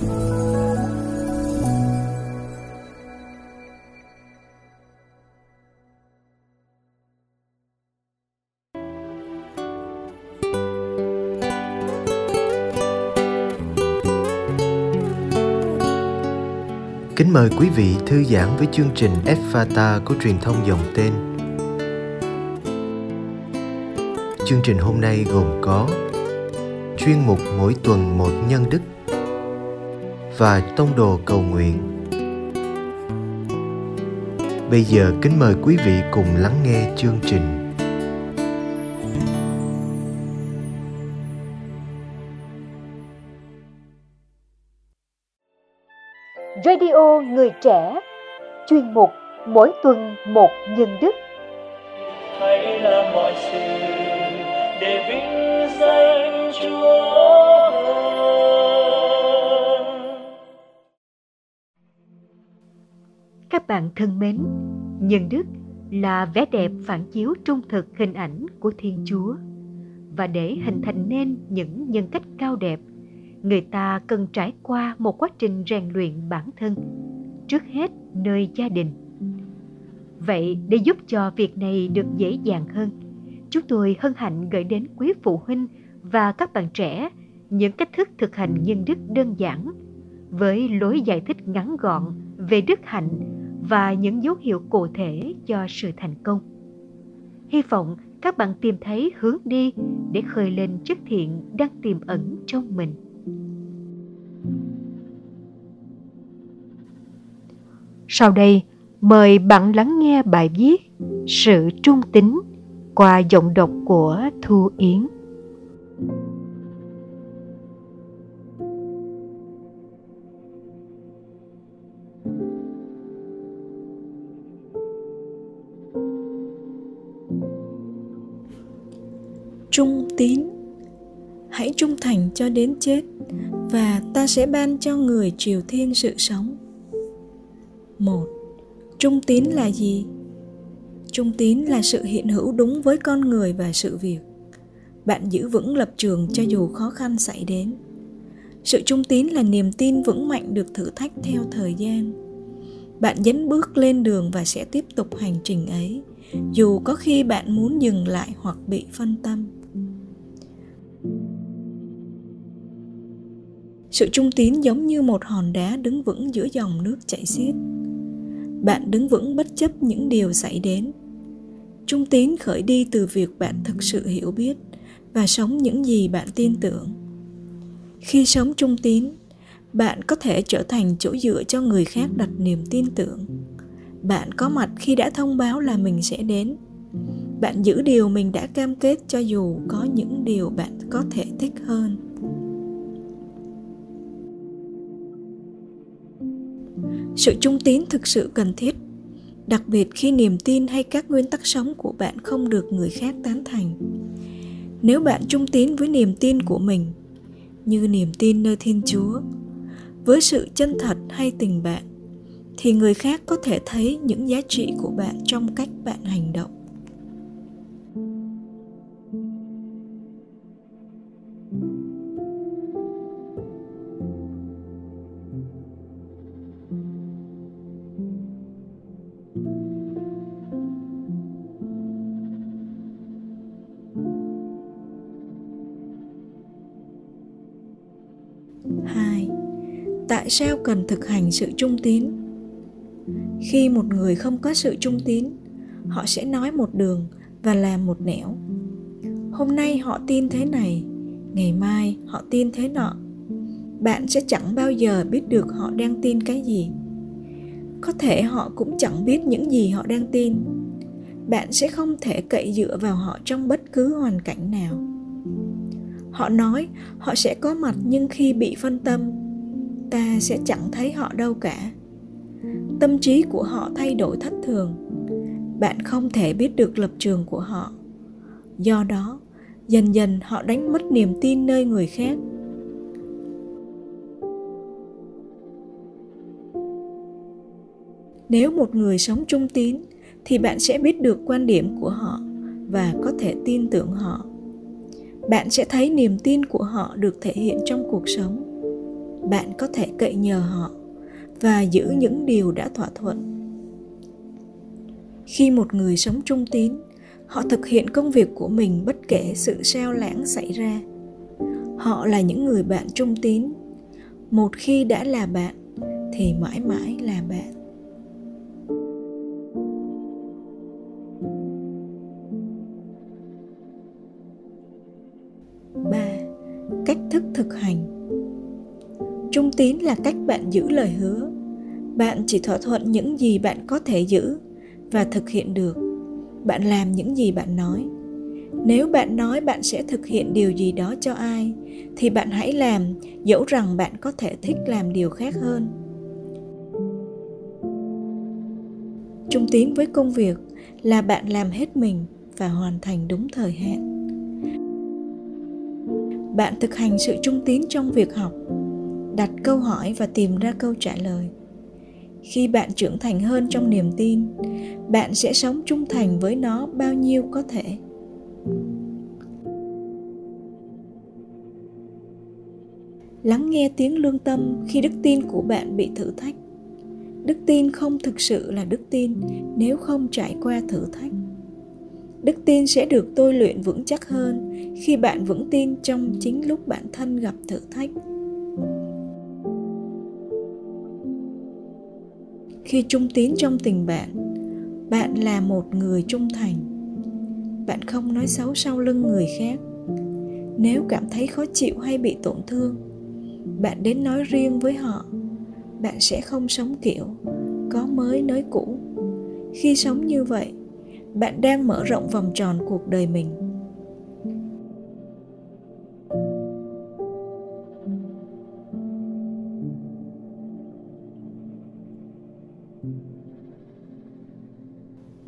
Kính mời quý vị thư giãn với chương trình Fata của truyền thông dòng tên. Chương trình hôm nay gồm có chuyên mục mỗi tuần một nhân đức và tông đồ cầu nguyện. Bây giờ kính mời quý vị cùng lắng nghe chương trình. Radio Người Trẻ Chuyên mục Mỗi tuần một nhân đức hãy làm mọi sự để vinh danh Chúa Các bạn thân mến, nhân đức là vẻ đẹp phản chiếu trung thực hình ảnh của Thiên Chúa. Và để hình thành nên những nhân cách cao đẹp người ta cần trải qua một quá trình rèn luyện bản thân trước hết nơi gia đình. Vậy để giúp cho việc này được dễ dàng hơn chúng tôi hân hạnh gửi đến quý phụ huynh và các bạn trẻ những cách thức thực hành nhân đức đơn giản với lối giải thích ngắn gọn về đức hạnh và những dấu hiệu cụ thể cho sự thành công hy vọng các bạn tìm thấy hướng đi để khơi lên chất thiện đang tiềm ẩn trong mình Sau đây, mời bạn lắng nghe bài viết Sự trung tính qua giọng đọc của Thu Yến. Tín. Hãy trung thành cho đến chết, và ta sẽ ban cho người triều thiên sự sống. Một, trung tín là gì? Trung tín là sự hiện hữu đúng với con người và sự việc. Bạn giữ vững lập trường cho dù khó khăn xảy đến. Sự trung tín là niềm tin vững mạnh được thử thách theo thời gian. Bạn dấn bước lên đường và sẽ tiếp tục hành trình ấy, dù có khi bạn muốn dừng lại hoặc bị phân tâm. Sự trung tín giống như một hòn đá đứng vững giữa dòng nước chảy xiết. Bạn đứng vững bất chấp những điều xảy đến. Trung tín khởi đi từ việc bạn thực sự hiểu biết và sống những gì bạn tin tưởng. Khi sống trung tín, bạn có thể trở thành chỗ dựa cho người khác đặt niềm tin tưởng. Bạn có mặt khi đã thông báo là mình sẽ đến. Bạn giữ điều mình đã cam kết cho dù có những điều bạn có thể thích hơn. Sự trung tín thực sự cần thiết, đặc biệt khi niềm tin hay các nguyên tắc sống của bạn không được người khác tán thành. Nếu bạn trung tín với niềm tin của mình, như niềm tin nơi thiên chúa, với sự chân thật hay tình bạn, thì người khác có thể thấy những giá trị của bạn trong cách bạn hành động. Tại sao cần thực hành sự trung tín? Khi một người không có sự trung tín, họ sẽ nói một đường và làm một nẻo. Hôm nay họ tin thế này, ngày mai họ tin thế nọ. Bạn sẽ chẳng bao giờ biết được họ đang tin cái gì. Có thể họ cũng chẳng biết những gì họ đang tin. Bạn sẽ không thể cậy dựa vào họ trong bất cứ hoàn cảnh nào. Họ nói họ sẽ có mặt nhưng khi bị phân tâm ta sẽ chẳng thấy họ đâu cả. Tâm trí của họ thay đổi thất thường. Bạn không thể biết được lập trường của họ. Do đó, dần dần họ đánh mất niềm tin nơi người khác. Nếu một người sống trung tín, thì bạn sẽ biết được quan điểm của họ và có thể tin tưởng họ. Bạn sẽ thấy niềm tin của họ được thể hiện trong cuộc sống bạn có thể cậy nhờ họ và giữ những điều đã thỏa thuận. Khi một người sống trung tín, họ thực hiện công việc của mình bất kể sự sao lãng xảy ra. Họ là những người bạn trung tín. Một khi đã là bạn, thì mãi mãi là bạn. Ba, cách thức thực hành trung tín là cách bạn giữ lời hứa. Bạn chỉ thỏa thuận những gì bạn có thể giữ và thực hiện được. Bạn làm những gì bạn nói. Nếu bạn nói bạn sẽ thực hiện điều gì đó cho ai, thì bạn hãy làm, dẫu rằng bạn có thể thích làm điều khác hơn. Trung tín với công việc là bạn làm hết mình và hoàn thành đúng thời hạn. Bạn thực hành sự trung tín trong việc học đặt câu hỏi và tìm ra câu trả lời. Khi bạn trưởng thành hơn trong niềm tin, bạn sẽ sống trung thành với nó bao nhiêu có thể? Lắng nghe tiếng lương tâm khi đức tin của bạn bị thử thách. Đức tin không thực sự là đức tin nếu không trải qua thử thách. Đức tin sẽ được tôi luyện vững chắc hơn khi bạn vững tin trong chính lúc bản thân gặp thử thách. Khi trung tín trong tình bạn bạn là một người trung thành. Bạn không nói xấu sau lưng người khác. Nếu cảm thấy khó chịu hay bị tổn thương, bạn đến nói riêng với họ. Bạn sẽ không sống kiểu có mới nới cũ. Khi sống như vậy, bạn đang mở rộng vòng tròn cuộc đời mình.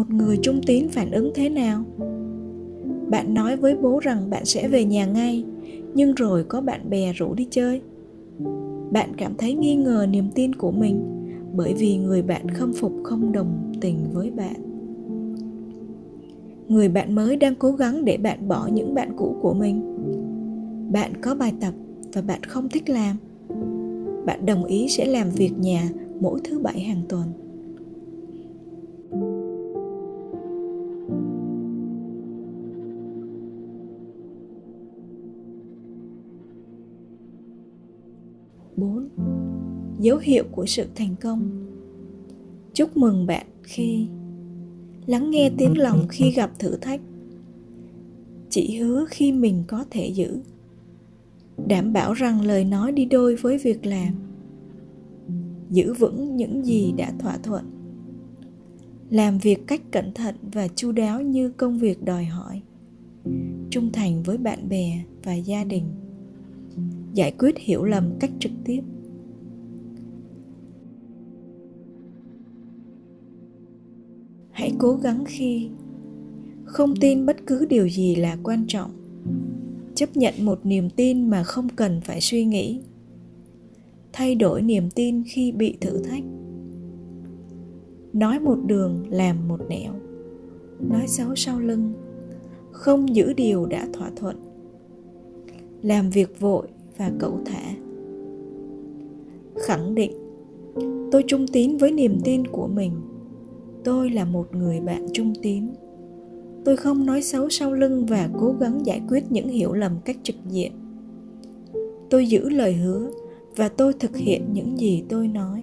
Một người trung tín phản ứng thế nào? Bạn nói với bố rằng bạn sẽ về nhà ngay, nhưng rồi có bạn bè rủ đi chơi. Bạn cảm thấy nghi ngờ niềm tin của mình, bởi vì người bạn khâm phục không đồng tình với bạn. Người bạn mới đang cố gắng để bạn bỏ những bạn cũ của mình. Bạn có bài tập và bạn không thích làm. Bạn đồng ý sẽ làm việc nhà mỗi thứ bảy hàng tuần. Bốn. Dấu hiệu của sự thành công. Chúc mừng bạn khi lắng nghe tiếng lòng khi gặp thử thách. Chỉ hứa khi mình có thể giữ. Đảm bảo rằng lời nói đi đôi với việc làm. Giữ vững những gì đã thỏa thuận. Làm việc cách cẩn thận và chu đáo như công việc đòi hỏi. Trung thành với bạn bè và gia đình giải quyết hiểu lầm cách trực tiếp. Hãy cố gắng khi không tin bất cứ điều gì là quan trọng. Chấp nhận một niềm tin mà không cần phải suy nghĩ. Thay đổi niềm tin khi bị thử thách. Nói một đường, làm một nẻo. Nói xấu sau lưng. Không giữ điều đã thỏa thuận. Làm việc vội và cẩu thả. Khẳng định, tôi trung tín với niềm tin của mình. Tôi là một người bạn trung tín. Tôi không nói xấu sau lưng và cố gắng giải quyết những hiểu lầm cách trực diện. Tôi giữ lời hứa và tôi thực hiện những gì tôi nói.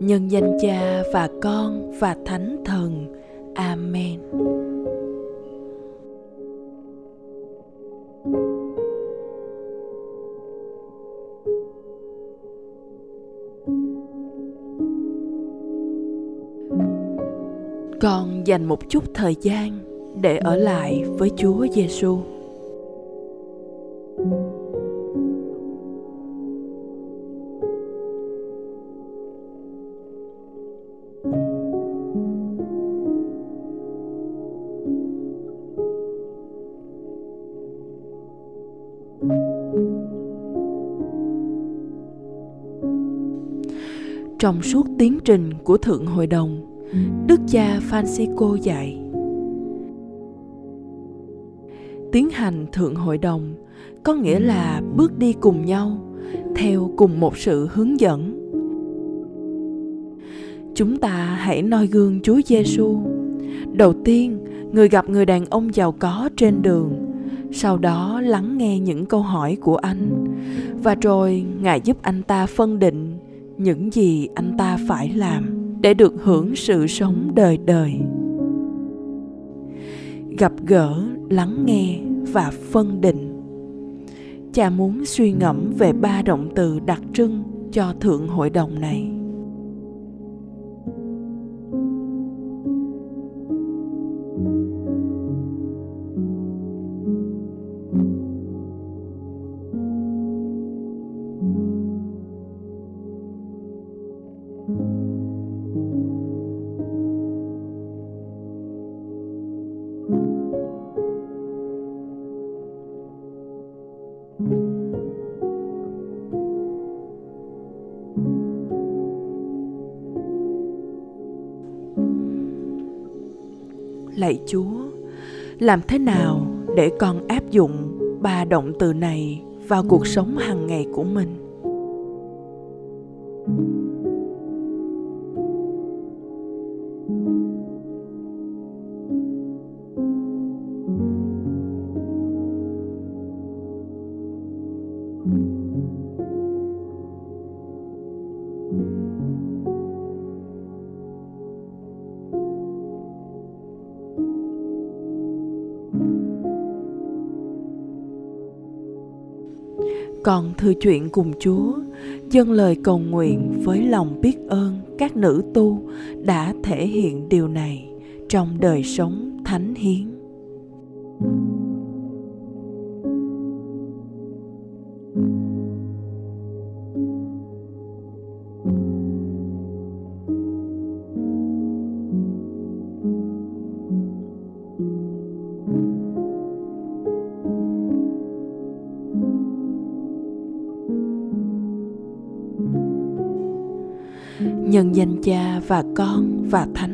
nhân danh cha và con và thánh thần amen con dành một chút thời gian để ở lại với Chúa Giêsu. Trong suốt tiến trình của Thượng Hội đồng, Đức cha Francisco dạy Tiến hành Thượng Hội đồng có nghĩa là bước đi cùng nhau theo cùng một sự hướng dẫn. Chúng ta hãy noi gương Chúa Giêsu. Đầu tiên, người gặp người đàn ông giàu có trên đường, sau đó lắng nghe những câu hỏi của anh và rồi ngài giúp anh ta phân định những gì anh ta phải làm để được hưởng sự sống đời đời. Gặp gỡ, lắng nghe và phân định. Cha muốn suy ngẫm về ba động từ đặc trưng cho thượng hội đồng này. Lạy chúa. Làm thế nào để con áp dụng ba động từ này vào cuộc sống hàng ngày của mình? Còn thư chuyện cùng Chúa, dâng lời cầu nguyện với lòng biết ơn các nữ tu đã thể hiện điều này trong đời sống thánh hiến. Nhân danh cha và con và thánh.